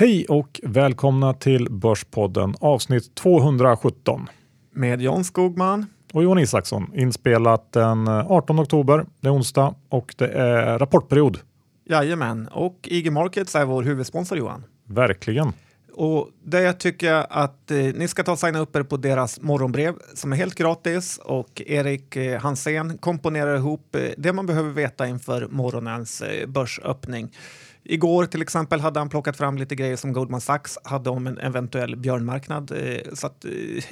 Hej och välkomna till Börspodden avsnitt 217. Med John Skogman. Och Johan Isaksson. Inspelat den 18 oktober, det är onsdag och det är rapportperiod. Jajamän, och IG Markets är vår huvudsponsor Johan. Verkligen. Och det tycker jag att eh, ni ska ta och signa upp er på deras morgonbrev som är helt gratis och Erik eh, Hansén komponerar ihop eh, det man behöver veta inför morgonens eh, börsöppning. Igår till exempel hade han plockat fram lite grejer som Goldman Sachs hade om en eventuell björnmarknad. Eh, så att, eh,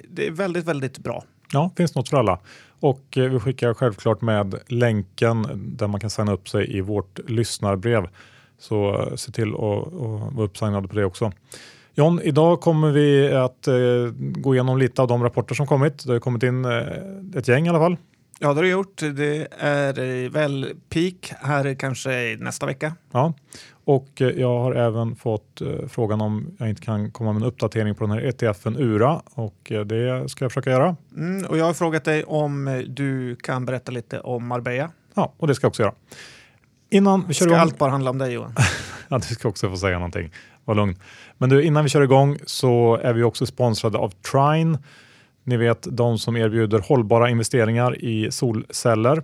det är väldigt, väldigt bra. Ja, finns något för alla. Och eh, vi skickar självklart med länken där man kan signa upp sig i vårt lyssnarbrev. Så se till att vara uppsignad på det också. John, idag kommer vi att gå igenom lite av de rapporter som kommit. Det har kommit in ett gäng i alla fall. Ja, det har det gjort. Det är väl peak här kanske nästa vecka. Ja, och eh, jag har även fått eh, frågan om jag inte kan komma med en uppdatering på den här ETFen URA och eh, det ska jag försöka göra. Mm, och jag har frågat dig om du kan berätta lite om Marbella. Ja, och det ska jag också göra. Innan vi kör Ska igång. allt bara handla om dig Johan? Ja, du ska också få säga någonting. Var lugn. Men du, innan vi kör igång så är vi också sponsrade av Trine. Ni vet de som erbjuder hållbara investeringar i solceller.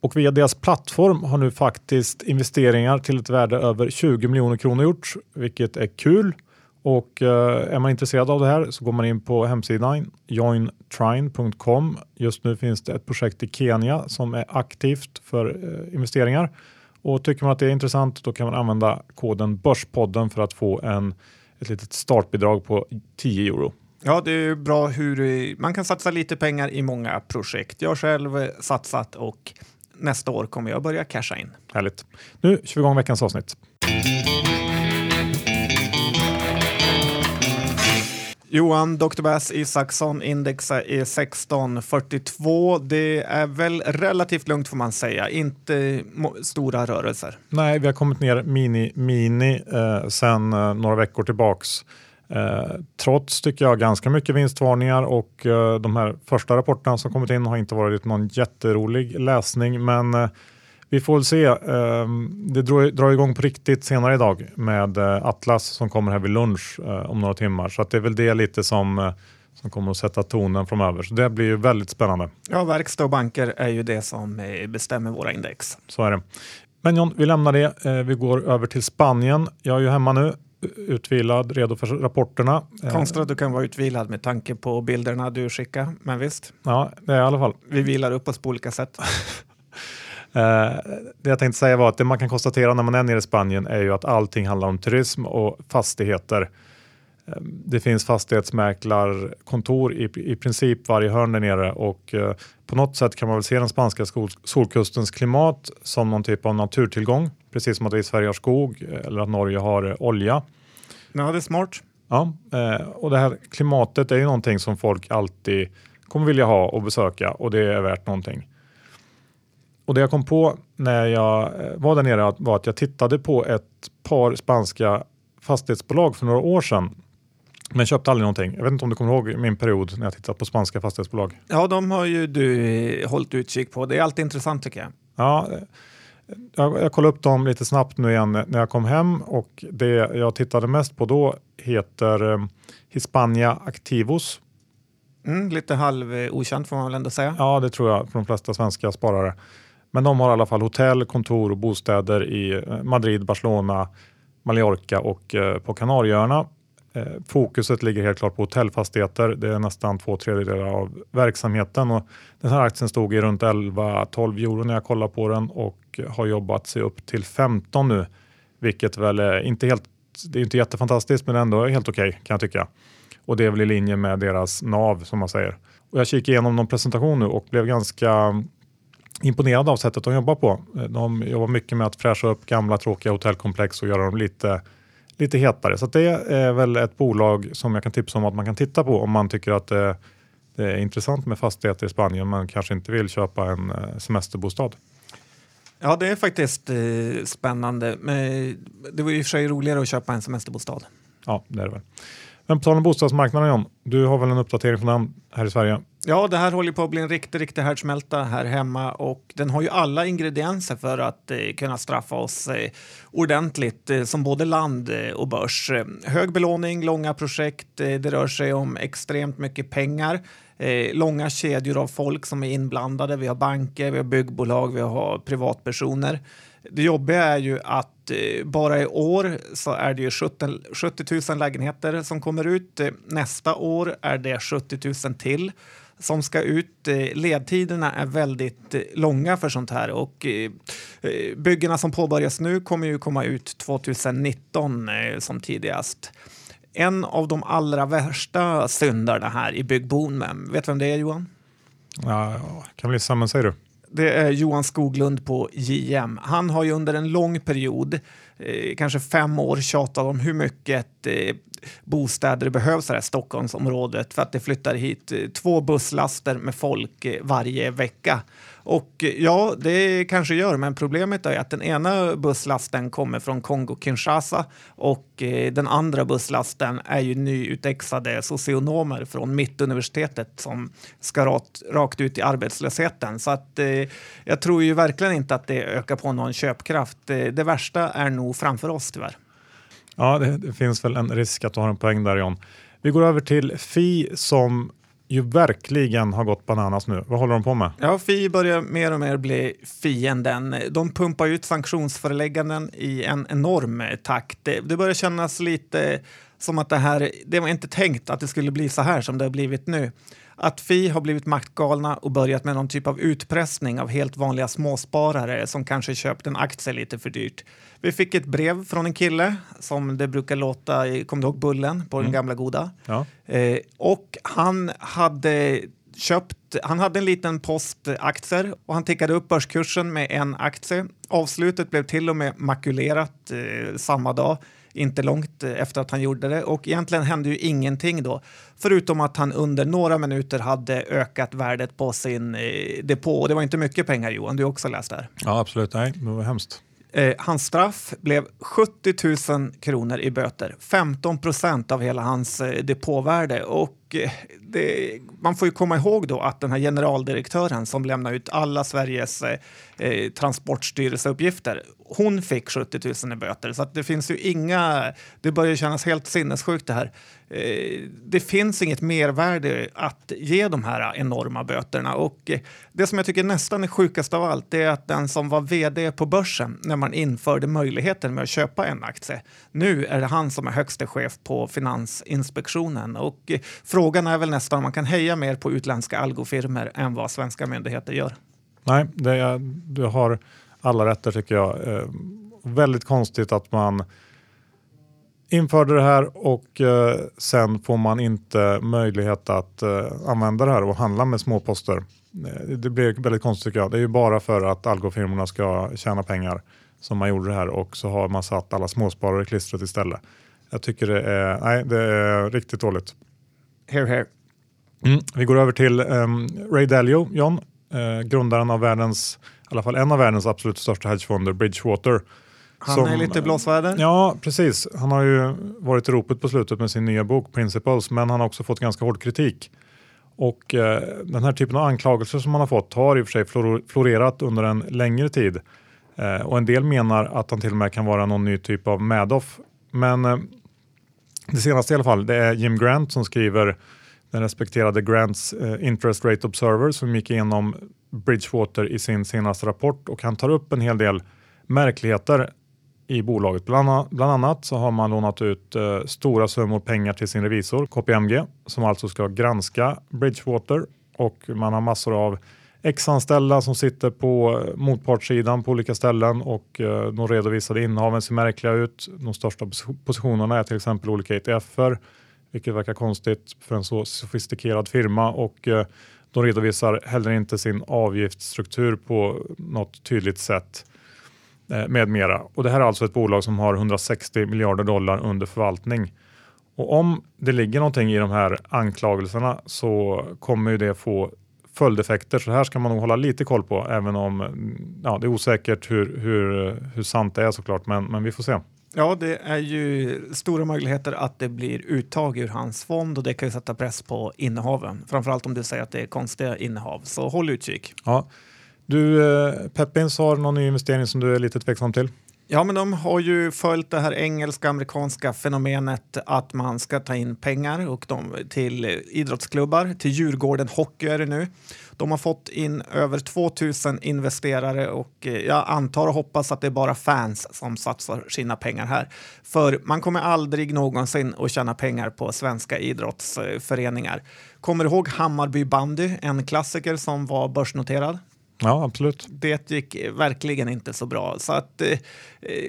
Och via deras plattform har nu faktiskt investeringar till ett värde över 20 miljoner kronor gjorts, vilket är kul. Och eh, är man intresserad av det här så går man in på hemsidan jointrine.com. Just nu finns det ett projekt i Kenya som är aktivt för eh, investeringar. Och tycker man att det är intressant då kan man använda koden Börspodden för att få en, ett litet startbidrag på 10 euro. Ja, det är bra hur man kan satsa lite pengar i många projekt. Jag har själv eh, satsat och nästa år kommer jag börja casha in. Härligt. Nu kör vi igång veckans avsnitt. Johan, Dr. Bass Isaksson indexa är 1642. Det är väl relativt lugnt får man säga, inte stora rörelser. Nej, vi har kommit ner mini mini eh, sedan eh, några veckor tillbaks. Eh, trots tycker jag ganska mycket vinstvarningar och eh, de här första rapporterna som kommit in har inte varit någon jätterolig läsning men eh, vi får väl se. Eh, det drar, drar igång på riktigt senare idag med eh, Atlas som kommer här vid lunch eh, om några timmar så det är väl det lite som, som kommer att sätta tonen framöver. Så det blir ju väldigt spännande. Ja, verkstad och banker är ju det som bestämmer våra index. Så är det. Men John, vi lämnar det. Vi går över till Spanien. Jag är ju hemma nu, utvilad, redo för rapporterna. Konstigt att du kan vara utvilad med tanke på bilderna du skickar, men visst, Ja, det är i alla fall. vi vilar upp oss på olika sätt. Eh, det jag tänkte säga var att det man kan konstatera när man är nere i Spanien är ju att allting handlar om turism och fastigheter. Eh, Det finns fastighetsmäklarkontor i, i princip varje hörn där nere och eh, på något sätt kan man väl se den spanska skol, solkustens klimat som någon typ av naturtillgång. Precis som att vi i Sverige har skog eller att Norge har eh, olja. Ja, det är smart. Ja, eh, och det här klimatet är ju någonting som folk alltid kommer vilja ha och besöka och det är värt någonting. Och det jag kom på när jag var där nere var att jag tittade på ett par spanska fastighetsbolag för några år sedan. Men köpte aldrig någonting. Jag vet inte om du kommer ihåg min period när jag tittade på spanska fastighetsbolag. Ja, de har ju du hållit utkik på. Det är alltid intressant tycker jag. Ja, jag, jag kollade upp dem lite snabbt nu igen när jag kom hem och det jag tittade mest på då heter eh, Hispania Activos. Mm, lite halv eh, okänt får man väl ändå säga. Ja, det tror jag för de flesta svenska sparare. Men de har i alla fall hotell, kontor och bostäder i eh, Madrid, Barcelona, Mallorca och eh, på Kanarieöarna. Eh, fokuset ligger helt klart på hotellfastigheter. Det är nästan två tredjedelar av verksamheten. Och den här aktien stod i runt 11-12 euro när jag kollade på den och har jobbat sig upp till 15 nu. Vilket väl är inte helt, det är inte jättefantastiskt men ändå helt okej kan jag tycka. Och det är väl i linje med deras NAV som man säger. Och jag kikade igenom någon presentation nu och blev ganska imponerad av sättet de jobbar på. De jobbar mycket med att fräscha upp gamla tråkiga hotellkomplex och göra dem lite, lite hetare. Så det är väl ett bolag som jag kan tipsa om att man kan titta på om man tycker att det, är intressant med fastigheter i Spanien men kanske inte vill köpa en eh, semesterbostad. Ja, det är faktiskt eh, spännande. Men det var ju i och för sig roligare att köpa en semesterbostad. Ja, det är det väl. Men på tal om bostadsmarknaden John, du har väl en uppdatering från den här i Sverige? Ja, det här håller på att bli en riktig, riktig härdsmälta här hemma och den har ju alla ingredienser för att eh, kunna straffa oss eh, ordentligt eh, som både land eh, och börs. Eh, hög belåning, långa projekt, eh, det rör sig om extremt mycket pengar. Eh, långa kedjor av folk som är inblandade. Vi har banker, vi har byggbolag, vi har privatpersoner. Det jobbiga är ju att eh, bara i år så är det ju 70, 70 000 lägenheter som kommer ut. Eh, nästa år är det 70 000 till som ska ut. Eh, ledtiderna är väldigt eh, långa för sånt här och eh, byggena som påbörjas nu kommer ju komma ut 2019 som tidigast. En av de allra värsta syndarna här i byggboomen, vet du vem det är Johan? Ja, kan bli gissa, men säger du? Det är Johan Skoglund på JM. Han har ju under en lång period, eh, kanske fem år, tjatat om hur mycket eh, bostäder det behövs här i Stockholmsområdet för att det flyttar hit eh, två busslaster med folk eh, varje vecka. Och eh, ja, det kanske gör, men problemet är att den ena busslasten kommer från Kongo-Kinshasa och eh, den andra busslasten är ju nyutexade socionomer från Mittuniversitetet som ska rakt, rakt ut i arbetslösheten. Så att eh, jag tror ju verkligen inte att det ökar på någon köpkraft. Eh, det värsta är nog framför oss tyvärr. Ja, det, det finns väl en risk att du har en poäng där John. Vi går över till Fi som ju verkligen har gått bananas nu. Vad håller de på med? Ja, Fi börjar mer och mer bli fienden. De pumpar ut sanktionsförelägganden i en enorm takt. Det, börjar kännas lite som att det här, det var inte tänkt att det skulle bli så här som det har blivit nu att Fi har blivit maktgalna och börjat med någon typ av utpressning av helt vanliga småsparare som kanske köpt en aktie lite för dyrt. Vi fick ett brev från en kille som det brukar låta i, kommer du ihåg Bullen på den mm. gamla goda? Ja. Eh, och han hade köpt, han hade en liten post aktier och han tickade upp börskursen med en aktie. Avslutet blev till och med makulerat eh, samma dag inte långt efter att han gjorde det och egentligen hände ju ingenting då förutom att han under några minuter hade ökat värdet på sin eh, depå. Och det var inte mycket pengar Johan, du har också läst det här. Ja absolut, nej det var hemskt. Eh, hans straff blev 70 000 kronor i böter, 15 procent av hela hans eh, depåvärde. Och Eh, det, man får ju komma ihåg då att den här generaldirektören som lämnar ut alla Sveriges eh, eh transportstyrelseuppgifter, hon fick 70 000 i böter. Så det finns ju inga, det börjar kännas helt sinnessjukt det här. Eh, det finns inget mervärde att ge de här enorma böterna. Och eh, det som jag tycker nästan är sjukast av allt är att den som var vd på börsen när man införde möjligheten med att köpa en aktie, nu är det han som är högste chef på Finansinspektionen. Och eh, frågan är väl nästan om man kan heja mer på utländska algofirmer än vad svenska myndigheter gör. Nej, det är, du har alla rätter tycker jag. Eh, väldigt konstigt att man införde det här och eh, sen får man inte möjlighet att eh, använda det här och handla med småposter. Eh, det blir väldigt konstigt tycker jag. Det är ju bara för att algofirmorna ska tjäna pengar som man gjorde det här och så har man satt alla småsparare i klistret istället. Jag tycker det är, nej, det är riktigt dåligt. Here, here. Mm. Vi går över till um, Ray Dalio, John, eh, grundaren av världens, i alla fall en av världens absolut största hedgefonder, Bridgewater. Han som, är lite blåsväder. Ja, precis. Han har ju varit i ropet på slutet med sin nya bok Principles, men han har också fått ganska hård kritik. Och eh, den här typen av anklagelser som han har fått har i och för sig florerat under en längre tid. Eh, och en del menar att han till och med kan vara någon ny typ av Madoff. Men eh, det senaste i alla fall, det är Jim Grant som skriver den respekterade Grants eh, Interest Rate Observer som gick igenom Bridgewater i sin senaste rapport och han tar upp en hel del märkligheter i bolaget. Bland, bland annat så har man lånat ut eh, stora summor pengar till sin revisor KPMG som alltså ska granska Bridgewater och man har massor av ex-anställda som sitter på eh, motpartssidan på olika ställen och eh, de redovisade innehaven ser märkliga ut. De största positionerna är till exempel olika ETFer vilket verkar konstigt för en så sofistikerad firma och eh, de redovisar heller inte sin avgiftsstruktur på något tydligt sätt eh, med mera. Och det här är alltså ett bolag som har 160 miljarder dollar under förvaltning. Och om det ligger någonting i de här anklagelserna så kommer ju det få följdeffekter. Så här ska man nog hålla lite koll på även om ja, det är osäkert hur, hur, hur sant det är såklart. Men, men vi får se. Ja, det är ju stora möjligheter att det blir uttag ur hans fond och det kan ju sätta press på innehaven. Framförallt om du säger att det är konstiga innehav, så håll utkik. Ja. Du, eh, Peppins har någon ny investering som du är lite tveksam till? Ja, men de har ju följt det här engelska-amerikanska fenomenet att man ska ta in pengar och de, till idrottsklubbar. Till Djurgården Hockey är det nu. De har fått in över 2000 investerare och eh, jag antar och hoppas att det är bara fans som satsar sina pengar här. För man kommer aldrig någonsin att tjäna pengar på svenska idrottsföreningar. Kommer du ihåg Hammarby bandy, en klassiker som var börsnoterad? Ja, absolut. Det gick verkligen inte så bra. Så att, eh,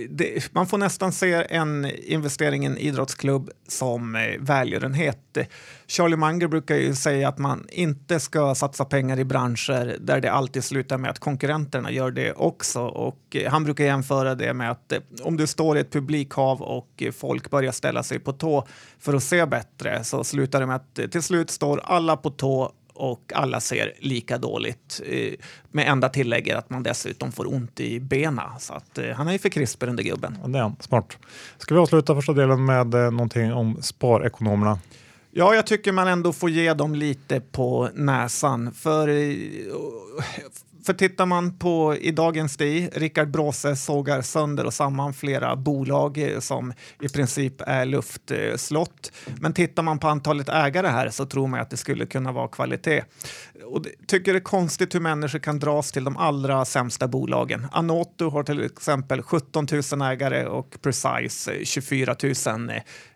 det, man får nästan se en investering i en idrottsklubb som eh, välgörenhet. Charlie Munger brukar ju säga att man inte ska satsa pengar i branscher där det alltid slutar med att konkurrenterna gör det också. Och eh, han brukar jämföra det med att eh, om du står i ett publikhav och eh, folk börjar ställa sig på tå för att se bättre så slutar det med att eh, till slut står alla på tå och alla ser lika dåligt. Eh, med enda tillägget att man dessutom får ont i benen. Så att, eh, han är ju för krisper under gubben. Ja, det är han. Smart. Ska vi avsluta första delen med eh, någonting om sparekonomerna? Ja, jag tycker man ändå får ge dem lite på näsan. För, för tittar man på i dagens DI, Rickard Bråse sågar sönder och samman flera bolag eh, som i princip är luftslott. Men tittar man på antalet ägare här så tror man att det skulle kunna vara kvalitet. Och tycker det är konstigt hur människor kan dras till de allra sämsta bolagen. Anoto har till exempel 17 000 ägare och Precise eh, 24 000.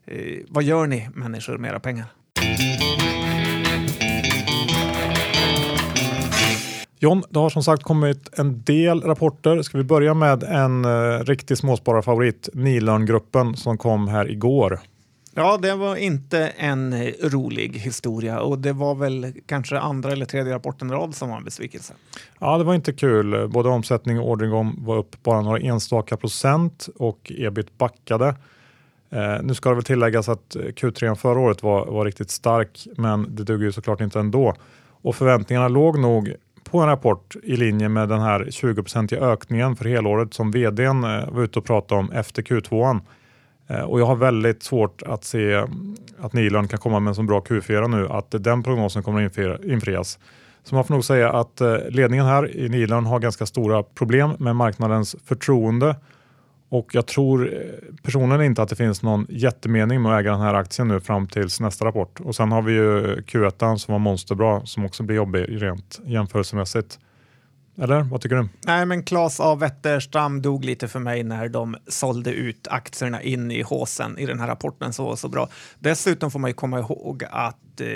Eh, vad gör ni människor med era pengar? John, det har som sagt kommit en del rapporter. Ska vi börja med en eh, riktig småspararfavorit, Nilörngruppen som kom här igår. Ja, det var inte en eh, rolig historia och det var väl kanske andra eller tredje rapporten i rad som var en besvikelse. Ja, det var inte kul. Både omsättning och orderingång var upp bara några enstaka procent och ebit backade. Eh, nu ska det väl tilläggas att Q3 förra året var, var riktigt stark, men det duger ju såklart inte ändå. Och förväntningarna låg nog på en rapport i linje med den här 20-procentiga ökningen för helåret som vdn eh, var ute och pratade om efter Q2. Eh, och jag har väldigt svårt att se mm, att Nilön kan komma med en så bra Q4 nu att den prognosen kommer att infrias. Så man får nog säga att eh, ledningen här i Nilön har ganska stora problem med marknadens förtroende och jag tror eh, personligen inte att det finns någon jättemening med att äga den här aktien nu fram tills nästa rapport. Och sen har vi ju Q1 som var monsterbra som också blir jobbig rent jämförelsemässigt. Eller vad tycker du? Nej, men Claes A. Wetterstam dog lite för mig när de sålde ut aktierna in i håsen i den här rapporten så så bra. Dessutom får man ju komma ihåg att eh,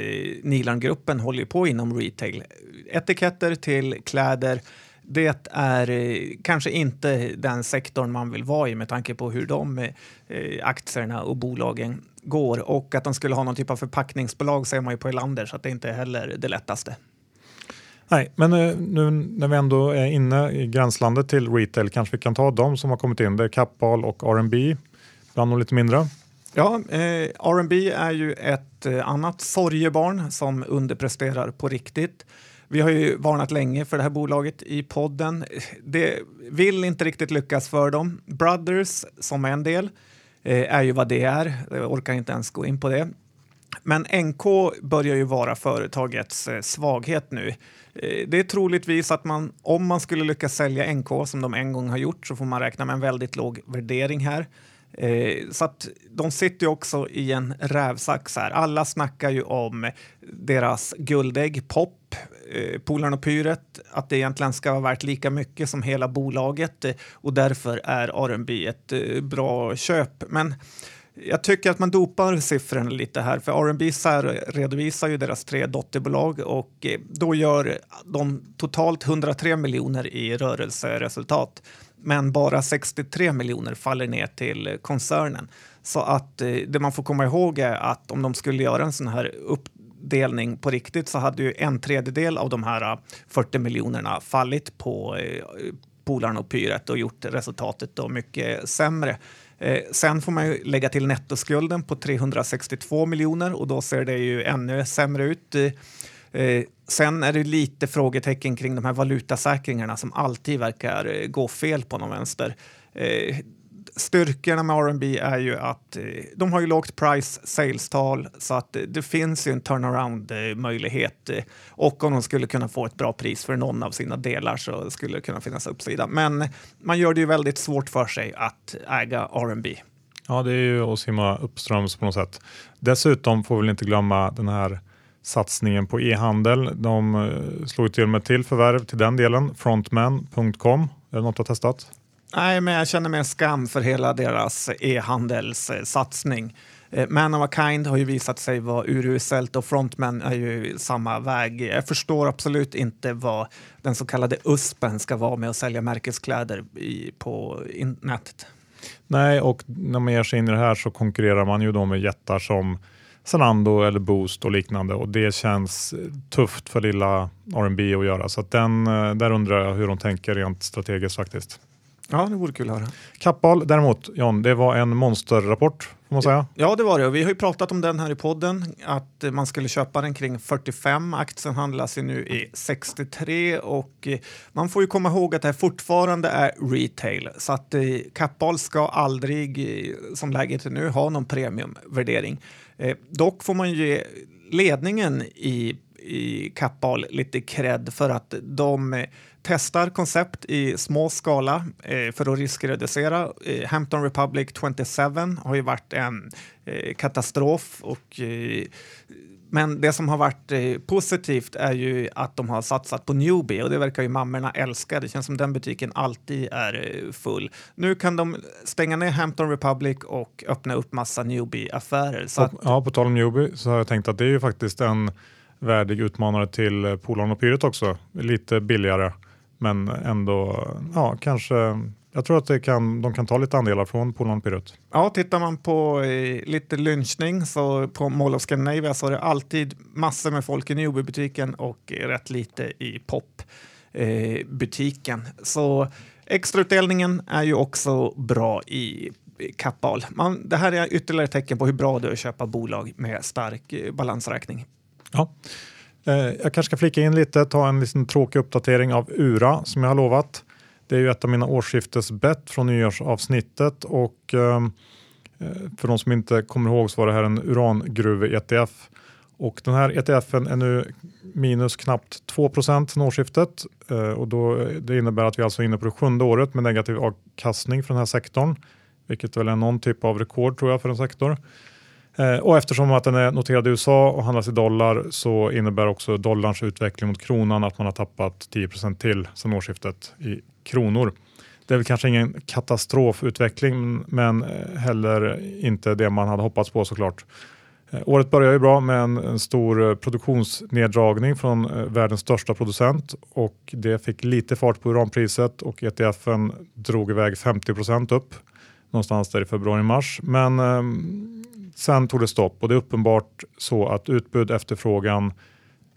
Nilan-gruppen håller på inom retail. Etiketter till kläder det är eh, kanske inte den sektorn man vill vara i med tanke på hur de eh, aktierna och bolagen går. Och att de skulle ha någon typ av förpackningsbolag ser man ju på Elander så att det inte är heller det lättaste. Nej, men eh, nu när vi ändå är inne i gränslandet till retail kanske vi kan ta de som har kommit in. Det är Kappahl och R&B bland de lite mindre. Ja, eh, R&B är ju ett annat sorgebarn som underpresterar på riktigt. Vi har ju varnat länge för det här bolaget i podden. Det vill inte riktigt lyckas för dem. Brothers, som är en del, eh, är ju vad det är. Jag orkar inte ens gå in på det. Men NK börjar ju vara företagets eh, svaghet nu. Eh, det är troligtvis att man, om man skulle lyckas sälja NK som de en gång har gjort så får man räkna med en väldigt låg värdering här. Eh, så att de sitter ju också i en rävsax här. Alla snackar ju om deras guldägg Pop, eh, Polarn och Pyret, att det egentligen ska vara värt lika mycket som hela bolaget eh, och därför är R&B ett eh, bra köp. Men jag tycker att man dopar siffrorna lite här, för R&B redovisar ju deras tre dotterbolag och eh, då gör de totalt 103 miljoner i rörelseresultat men bara 63 miljoner faller ner till koncernen. Så att eh, det man får komma ihåg är att om de skulle göra en sån här uppdelning på riktigt så hade ju en tredjedel av de här 40 miljonerna fallit på eh, Polarn och Pyret och gjort resultatet då mycket sämre. Eh, sen får man ju lägga till nettoskulden på 362 miljoner och då ser det ju ännu sämre ut. Eh, Eh, sen är det lite frågetecken kring de här valutasäkringarna som alltid verkar eh, gå fel på någon vänster. Eh, styrkorna med R&B är ju att eh, de har ju lågt price sales-tal så att eh, det finns ju en turnaround-möjlighet eh, och om de skulle kunna få ett bra pris för någon av sina delar så skulle det kunna finnas uppsida. Men man gör det ju väldigt svårt för sig att äga R&B. Ja, det är ju att simma uppströms på något sätt. Dessutom får vi väl inte glömma den här satsningen på e-handel. De slog till med till förvärv till den delen, frontman.com. Är det något du har testat? Nej, men jag känner mer skam för hela deras e-handelssatsning. Eh, Man of a Kind har ju visat sig vara uruselt och Frontman är ju samma väg. Jag förstår absolut inte vad den så kallade USPen ska vara med att sälja märkeskläder i, på nätet. Nej, och när man ger sig in i det här så konkurrerar man ju då med jättar som Zalando eller Boost och liknande och det känns tufft för lilla R&B att göra. Så att den, eh, där undrar jag hur de tänker rent strategiskt faktiskt. Ja, det vore kul att höra. Kappahl däremot, John, det var en monsterrapport får man säga. Ja, det var det. Vi har ju pratat om den här i podden, att man skulle köpa den kring 45. Aktien handlas ju nu i 63 och eh, man får ju komma ihåg att det här fortfarande är retail så att eh, Kappahl ska aldrig, som läget är nu, ha någon premiumvärdering. Eh, dock får man ge ledningen i i Kappahl lite cred för att de testar koncept i små skala eh, för att riskreducera. Eh, Hampton Republic 27 har ju varit en eh, katastrof och eh, men det som har varit eh, positivt är ju att de har satsat på Newbie och det verkar ju mammorna älska. Det känns som den butiken alltid är eh, full. Nu kan de stänga ner Hampton Republic och öppna upp massa Newbie-affärer. Att... Ja, på tal om Newbie så har jag tänkt att det är ju faktiskt en värdig utmanare till Polarn och Pyret också. Lite billigare men ändå, ja kanske jag tror att det kan, de kan ta lite andelar från Polarn Pyret. Ja, tittar man på eh, lite lynchning så på Mall of Scandinavia så är det alltid massor med folk i Newby-butiken och rätt lite i Pop-butiken. Eh, så extrautdelningen är ju också bra i Kappahl. det här är ytterligare tecken på hur bra det är att köpa bolag med stark eh, balansräkning. Ja. Eh, jag kanske ska flika in lite, ta en liten tråkig uppdatering av URA som jag har lovat. Det är ju ett av mina årsskiftesbett från nyårsavsnittet och ehm, eh, för de som inte kommer ihåg så var det här en urangruve-ETF och den här ETFen är nu minus knappt 2 sen årsskiftet eh, och då, det innebär att vi alltså är inne på det sjunde året med negativ avkastning för den här sektorn, vilket väl är någon typ av rekord tror jag för en sektor. Eh, och eftersom att den är noterad i USA och handlas i dollar så innebär också dollarns utveckling mot kronan att man har tappat 10% till sedan årsskiftet i kronor. Det är väl kanske ingen katastrofutveckling men eh, heller inte det man hade hoppats på såklart. Eh, året började ju bra med en, stor produktionsneddragning från världens största producent och det fick lite fart på uranpriset och ETFen drog iväg 50% upp någonstans där i februari-mars. Men ehm, sen tog det stopp och det är uppenbart så att utbud efterfrågan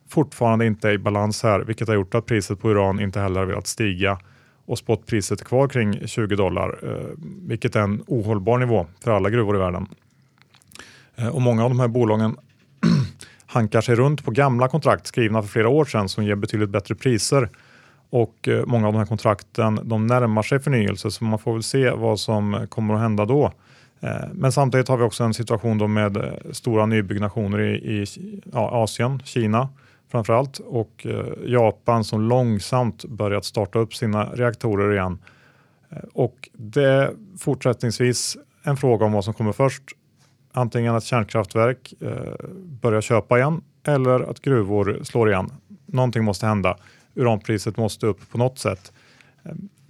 fortfarande inte är i balans här, vilket har gjort att priset på uran inte heller har velat stiga och spotpriset är kvar kring 20 dollar, eh, vilket är en ohållbar nivå för alla gruvor i världen. Eh, och många av de här bolagen hankar sig runt på gamla kontrakt skrivna för flera år sedan som ger betydligt bättre priser och eh, många av de här kontrakten de närmar sig förnyelse så man får väl se vad som kommer att hända då. Eh, men samtidigt har vi också en situation då med eh, stora nybyggnationer i, i ja, Asien, Kina framförallt och eh, Japan som långsamt börjat starta upp sina reaktorer igen. Och det är fortsättningsvis en fråga om vad som kommer först. Antingen att kärnkraftverk börjar köpa igen eller att gruvor slår igen. Någonting måste hända uranpriset måste upp på något sätt.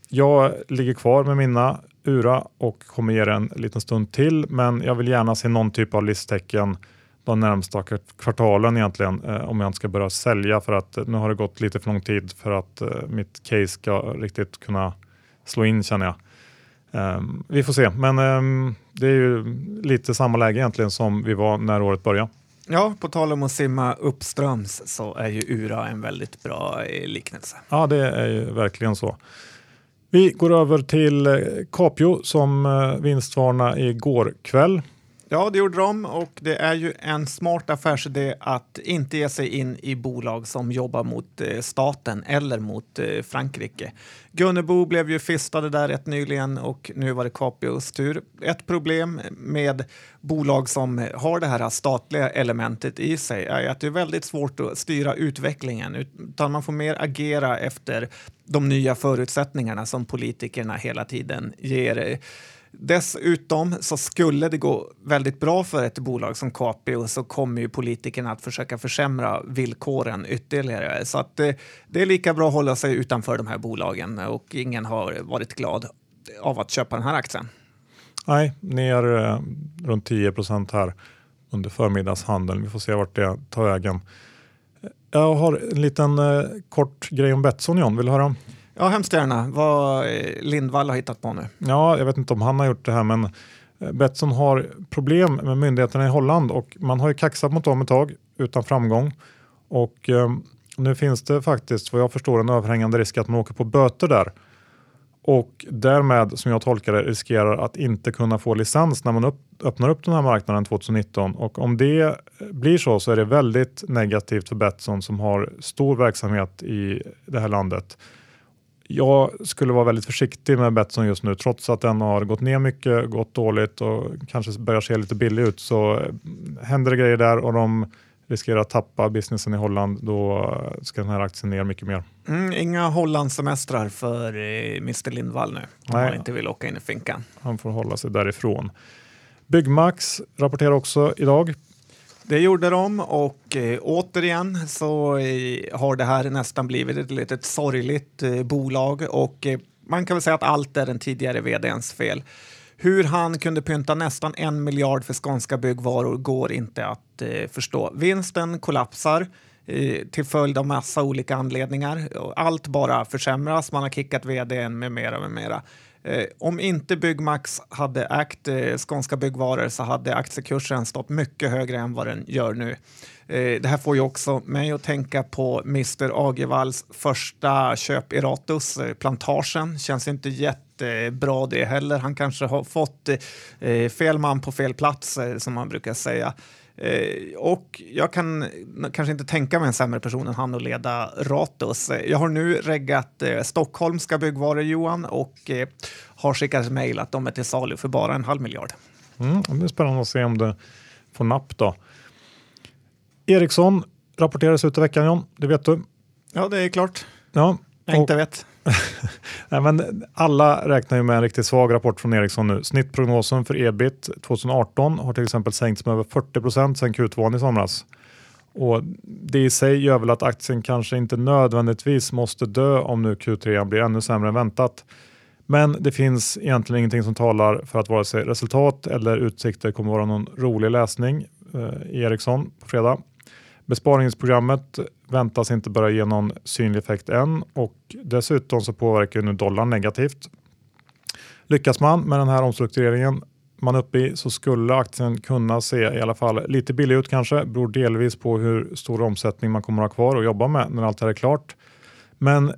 Jag ligger kvar med mina URA och kommer ge det en liten stund till, men jag vill gärna se någon typ av listtecken de närmsta kvartalen egentligen eh, om jag inte ska börja sälja för att nu har det gått lite för lång tid för att eh, mitt case ska riktigt kunna slå in känner jag. Um, vi får se, men um, det är ju lite samma läge egentligen som vi var när året började. Ja, på tal om att simma uppströms så är ju Ura en väldigt bra eh, liknelse. Ja, det är ju verkligen så. Vi går över till eh, Capio som eh, vinstvarna igår kväll. Ja, det gjorde de och det är ju en smart affärsidé att inte ge sig in i bolag som jobbar mot eh, staten eller mot eh, Frankrike. Gunnebo blev ju fistade där rätt nyligen och nu var det Capios tur. Ett problem med bolag som har det här statliga elementet i sig är att det är väldigt svårt att styra utvecklingen utan man får mer agera efter de nya förutsättningarna som politikerna hela tiden ger eh, Dessutom så skulle det gå väldigt bra för ett bolag som Capio så kommer ju politikerna att försöka försämra villkoren ytterligare. Så att det, det är lika bra att hålla sig utanför de här bolagen och ingen har varit glad av att köpa den här aktien. Nej, ner eh, runt 10 procent här under förmiddagshandeln. Vi får se vart det tar vägen. Eh, jag har en liten eh, kort grej om Betsson John, vill du höra? Ja, hemskt gärna. Vad eh, Lindvall har hittat på nu. Ja, jag vet inte om han har gjort det här, men eh, Betsson har problem med myndigheterna i Holland och man har ju kaxat mot dem ett tag utan framgång. Och eh, nu finns det faktiskt, vad jag förstår, en överhängande risk att man åker på böter där. Och därmed, som jag tolkar det, riskerar att inte kunna få licens när man upp, öppnar upp den här marknaden 2019. Och om det eh, blir så så är det väldigt negativt för Betsson som har stor verksamhet i det här landet jag skulle vara väldigt försiktig med Betsson just nu trots att den har gått ner mycket, gått dåligt och kanske börjar se lite billig ut. Så eh, händer det grejer där och de riskerar att tappa businessen i Holland, då ska den här aktien ner mycket mer. Mm, inga Hollandsemestrar för eh, Mr Lindvall nu, om han inte vill åka in i finkan. Han får hålla sig därifrån. Byggmax rapporterar också idag det gjorde de och eh, återigen så eh, har det här nästan blivit ett litet sorgligt eh, bolag och eh, man kan väl säga att allt är den tidigare vdns fel. Hur han kunde pynta nästan en miljard för skånska byggvaror går inte att eh, förstå. Vinsten kollapsar eh, till följd av massa olika anledningar. Allt bara försämras, man har kickat vdn med mera med mera. Eh, om inte Byggmax hade ägt eh, Skånska Byggvaror så hade aktiekursen stått mycket högre än vad den gör nu. Eh, det här får ju också mig att tänka på Mr Agervalls första köp i Ratus, eh, Plantagen. Känns inte jättebra det heller. Han kanske har fått eh, eh fel man på fel plats, eh, som man brukar säga. Eh, och jag kan kanske inte tänka mig en sämre person än han att leda Ratos. Jag har nu reggat eh, Stockholmska byggvaror, Johan, och eh, har skickat ett mejl att de är till salu för bara en halv miljard. Mm, det är spännande att se om det får napp då. Ericsson rapporterades ut i veckan, John. Det vet du? Ja, det är klart. Ja, jag inte vet. Nej, men alla räknar ju med en riktigt svag rapport från Ericsson nu. Snittprognosen för ebit 2018 har till exempel sänkts med över 40 procent sedan Q2 i somras. Och det i sig gör väl att aktien kanske inte nödvändigtvis måste dö om nu Q3 blir ännu sämre än väntat. Men det finns egentligen ingenting som talar för att vare sig resultat eller utsikter kommer vara någon rolig läsning eh, i Ericsson på fredag. Besparingsprogrammet väntas inte börja ge någon synlig effekt än och dessutom så påverkar nu dollarn negativt. Lyckas man med den här omstruktureringen man är uppe i så skulle aktien kunna se i alla fall lite billig ut kanske. Beror delvis på hur stor omsättning man kommer att ha kvar och jobba med när allt det här är klart. Men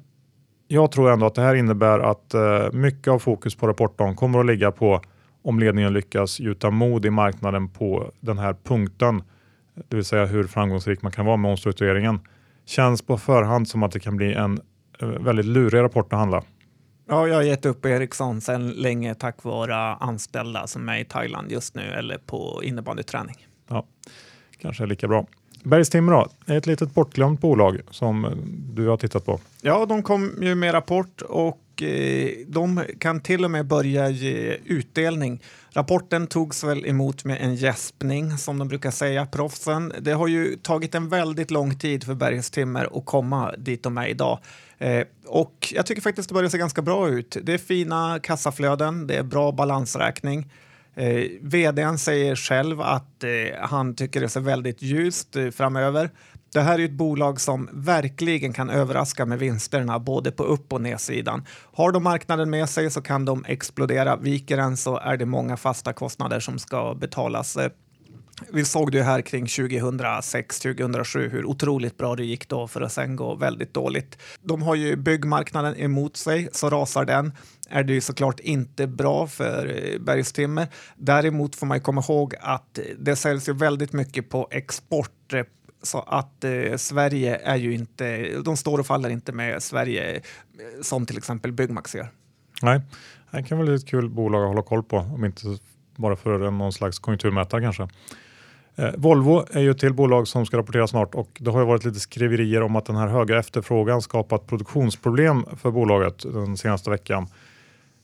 jag tror ändå att det här innebär att eh, mycket av fokus på rapporten kommer att ligga på om ledningen lyckas gjuta mod i marknaden på den här punkten det vill säga hur framgångsrik man kan vara med omstruktureringen, känns på förhand som att det kan bli en eh, väldigt lurig rapport att handla. Ja, jag har gett upp Ericsson sedan länge tack vare anställda som är i Thailand just nu eller på innebandyträning. Ja, kanske är lika bra. Bergstimmer är ett litet bortglömt bolag som du har tittat på. Ja, de kom ju med rapport och Eh, de kan till och med börja ge utdelning. Rapporten togs väl emot med en gäspning som de brukar säga, proffsen. Det har ju tagit en väldigt lång tid för Bergstimmer att komma dit de är idag. Eh, och jag tycker faktiskt det börjar se ganska bra ut. Det är fina kassaflöden, det är bra balansräkning. Eh, vdn säger själv att eh, han tycker det ser väldigt ljust eh, framöver. Det här är ett bolag som verkligen kan överraska med vinsterna både på upp och nedsidan. Har de marknaden med sig så kan de explodera. Viker den så är det många fasta kostnader som ska betalas. Eh, vi såg det här kring 2006-2007 hur otroligt bra det gick då för att sen gå väldigt dåligt. De har ju byggmarknaden emot sig, så rasar den är det ju såklart inte bra för eh, bergstimmer. Däremot får man komma ihåg att det säljs ju väldigt mycket på export eh, så att eh, Sverige är ju inte, de står och faller inte med Sverige eh, som till exempel Byggmax gör. Nej, det kan vara ett kul bolag att hålla koll på om inte bara för någon slags konjunkturmätare kanske. Eh, Volvo är ju ett till bolag som ska rapportera snart och det har ju varit lite skriverier om att den här höga efterfrågan skapat produktionsproblem för bolaget den senaste veckan.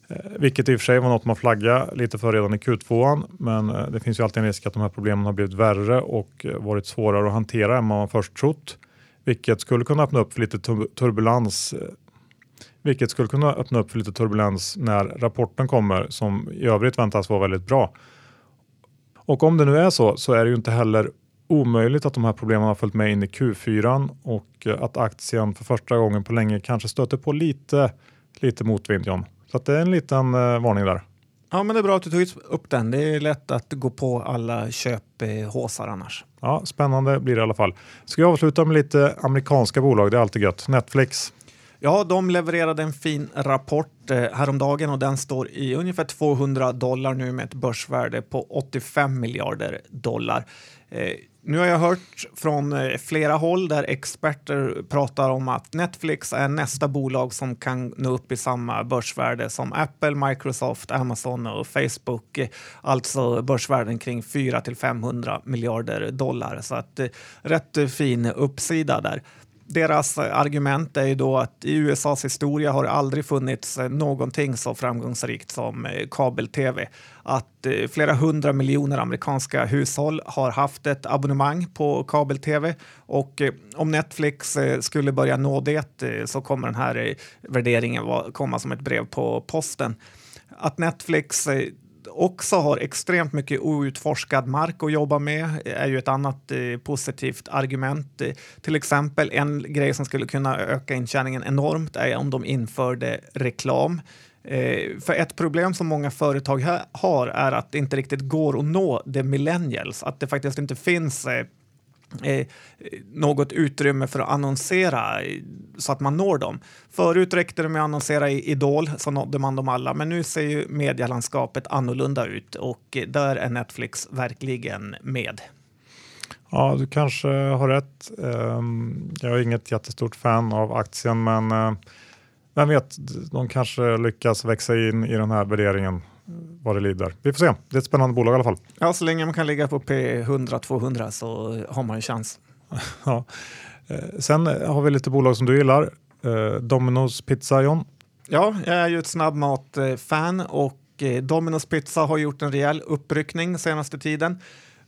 Eh, vilket i och för sig var något man flaggade lite för redan i Q2. Men eh, det finns ju alltid en risk att de här problemen har blivit värre och eh, varit svårare att hantera än man först trott. Vilket skulle kunna öppna upp för lite turbulens eh, vilket skulle kunna öppna upp för lite turbulens när rapporten kommer som i övrigt väntas vara väldigt bra. Och om det nu är så så är det ju inte heller omöjligt att de här problemen har följt med in i Q4 och att aktien för första gången på länge kanske stöter på lite, lite motvind John. Så det är en liten eh, varning där. Ja, men det är bra att du tog upp den. Det är lätt att gå på alla köphåsar annars. Ja, spännande blir det i alla fall. Ska jag avsluta med lite amerikanska bolag? Det är alltid gött. Netflix. Ja, de levererade en fin rapport eh, häromdagen och den står i ungefär 200 dollar nu med ett börsvärde på 85 miljarder dollar. Eh, nu har jag hört från eh, flera håll där experter pratar om att Netflix är nästa bolag som kan nå upp i samma börsvärde som Apple, Microsoft, Amazon och Facebook. Eh, alltså börsvärden kring 4 till 500 miljarder dollar. Så att eh, rätt eh, fin uppsida där deras argument är ju då att i USAs historia har det aldrig funnits eh, någonting så framgångsrikt som eh, kabel-tv. Att eh, flera hundra miljoner amerikanska hushåll har haft ett abonnemang på kabel-tv och om Netflix skulle börja nå det så kommer den här värderingen komma som ett brev på posten. Att Netflix också har extremt mycket outforskad mark att jobba med är ju ett annat eh, positivt argument. Eh, till exempel en grej som skulle kunna öka intjäningen enormt är om de införde reklam. Eh, för ett problem som många företag har är att det inte riktigt går att nå the millennials, att det faktiskt inte finns eh, eh, något utrymme för att annonsera så att man når dem. Förut räckte det med att annonsera i Idol så nådde man dem alla, men nu ser ju medielandskapet annorlunda ut och där är Netflix verkligen med. Ja, du kanske har rätt. Ehm, jag är inget jättestort fan av aktien, men eh, vem vet, de kanske lyckas växa in i den här värderingen vad det lider. Vi får se. Det är ett spännande bolag i alla fall. Ja, så länge man kan ligga på P100-200 så har man en chans. ja. Eh, sen har vi lite bolag som du gillar. Eh, Domino's Pizza, John. Ja, jag är ju ett snabbmat-fan och eh, Domino's Pizza har gjort en rejäl uppryckning senaste tiden.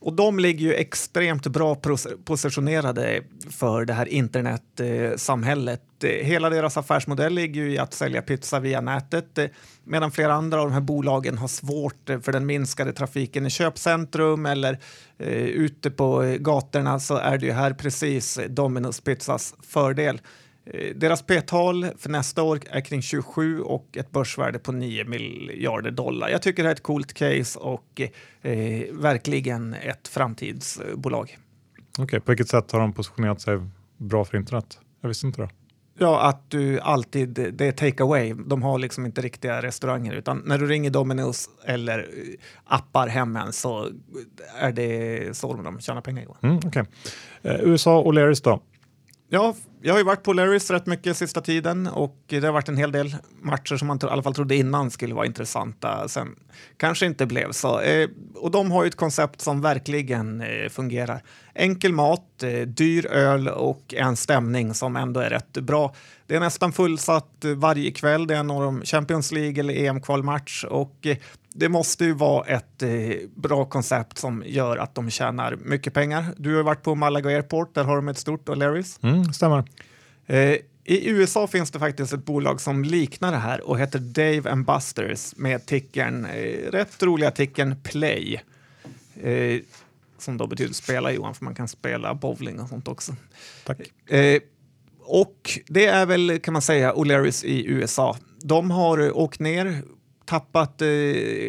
Och de ligger ju extremt bra positionerade för det här internetsamhället. Hela deras affärsmodell ligger ju i att sälja pizza via nätet medan flera andra av de här bolagen har svårt för den minskade trafiken i köpcentrum eller eh, ute på gatorna så är det ju här precis Domino's Pizzas fördel. Eh, deras P-tal för nästa år är kring 27 och ett börsvärde på 9 miljarder dollar. Jag tycker det är ett coolt case och eh, verkligen ett framtidsbolag. Okej, okay, på vilket sätt har de positionerat sig bra för internet? Jag visste inte det. Ja, att du alltid, det är take away. De har liksom inte riktiga restauranger utan när du ringer Domino's eller eh, appar hemmen så är det så de tjänar pengar. Mm, okay. eh, USA och Leris då? Ja, jag har ju varit på Larrys rätt mycket sista tiden och det har varit en hel del matcher som man i alla fall trodde innan skulle vara intressanta. Sen kanske inte blev så. Eh, och de har ju ett koncept som verkligen eh, fungerar. Enkel mat, eh, dyr öl och en stämning som ändå är rätt bra. Det är nästan fullsatt eh, varje kväll. Det är någon Champions League eller EM-kvalmatch och eh, det måste ju vara ett eh, bra koncept som gör att de tjänar mycket pengar. Du har varit på Malaga Airport, där har de ett stort O'Learys. Mm, stämmer. Eh, I USA finns det faktiskt ett bolag som liknar det här och heter Dave and Busters med tickern, eh, rätt roliga tickern Play. Eh, som då betyder spela Johan, för man kan spela bowling och sånt också. Tack. Eh, och det är väl kan man säga O'Learys i USA. De har åkt ner tappat eh,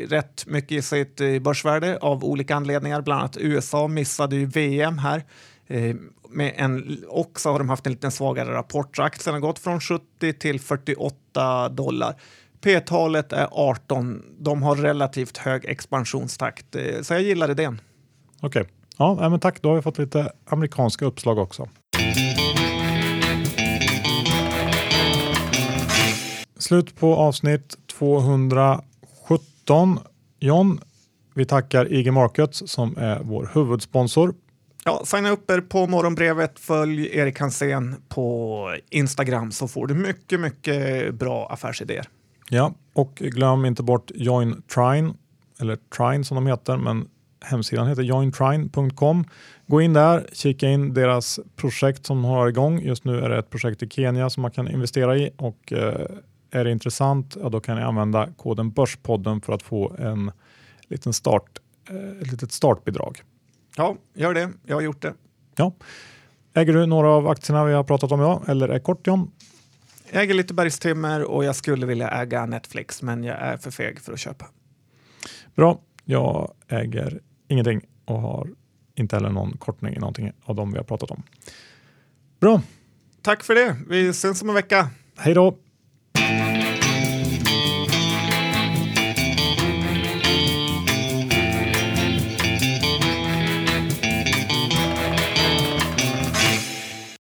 rätt mycket i sitt eh, börsvärde av olika anledningar. Bland annat USA missade ju VM här. Eh, med en, och så har de haft en lite svagare rapport. Så aktien har gått från 70 till 48 dollar. P-talet är 18. De har relativt hög expansionstakt, eh, så jag gillar idén. Okej, okay. ja, men tack. Då har vi fått lite amerikanska uppslag också. Slut på avsnitt 217. John, vi tackar IG Markets som är vår huvudsponsor. Ja, signa upp er på morgonbrevet. Följ Erik Hansén på Instagram så får du mycket, mycket bra affärsidéer. Ja, och glöm inte bort Join Trine, eller Trine som de heter, men hemsidan heter jointrine.com. Gå in där, kika in deras projekt som har igång. Just nu är det ett projekt i Kenya som man kan investera i och eh, är det intressant, ja, då kan ni använda koden Börspodden för att få en liten start, eh, ett litet startbidrag. Ja, gör det. Jag har gjort det. Ja. Äger du några av aktierna vi har pratat om idag eller är kort John? Jag äger lite bergstimmer och jag skulle vilja äga Netflix men jag är för feg för att köpa. Bra. Jag äger ingenting och har inte heller någon kortning i någonting av dem vi har pratat om. Bra. Tack för det. Vi syns om en vecka. Hej då. Bye.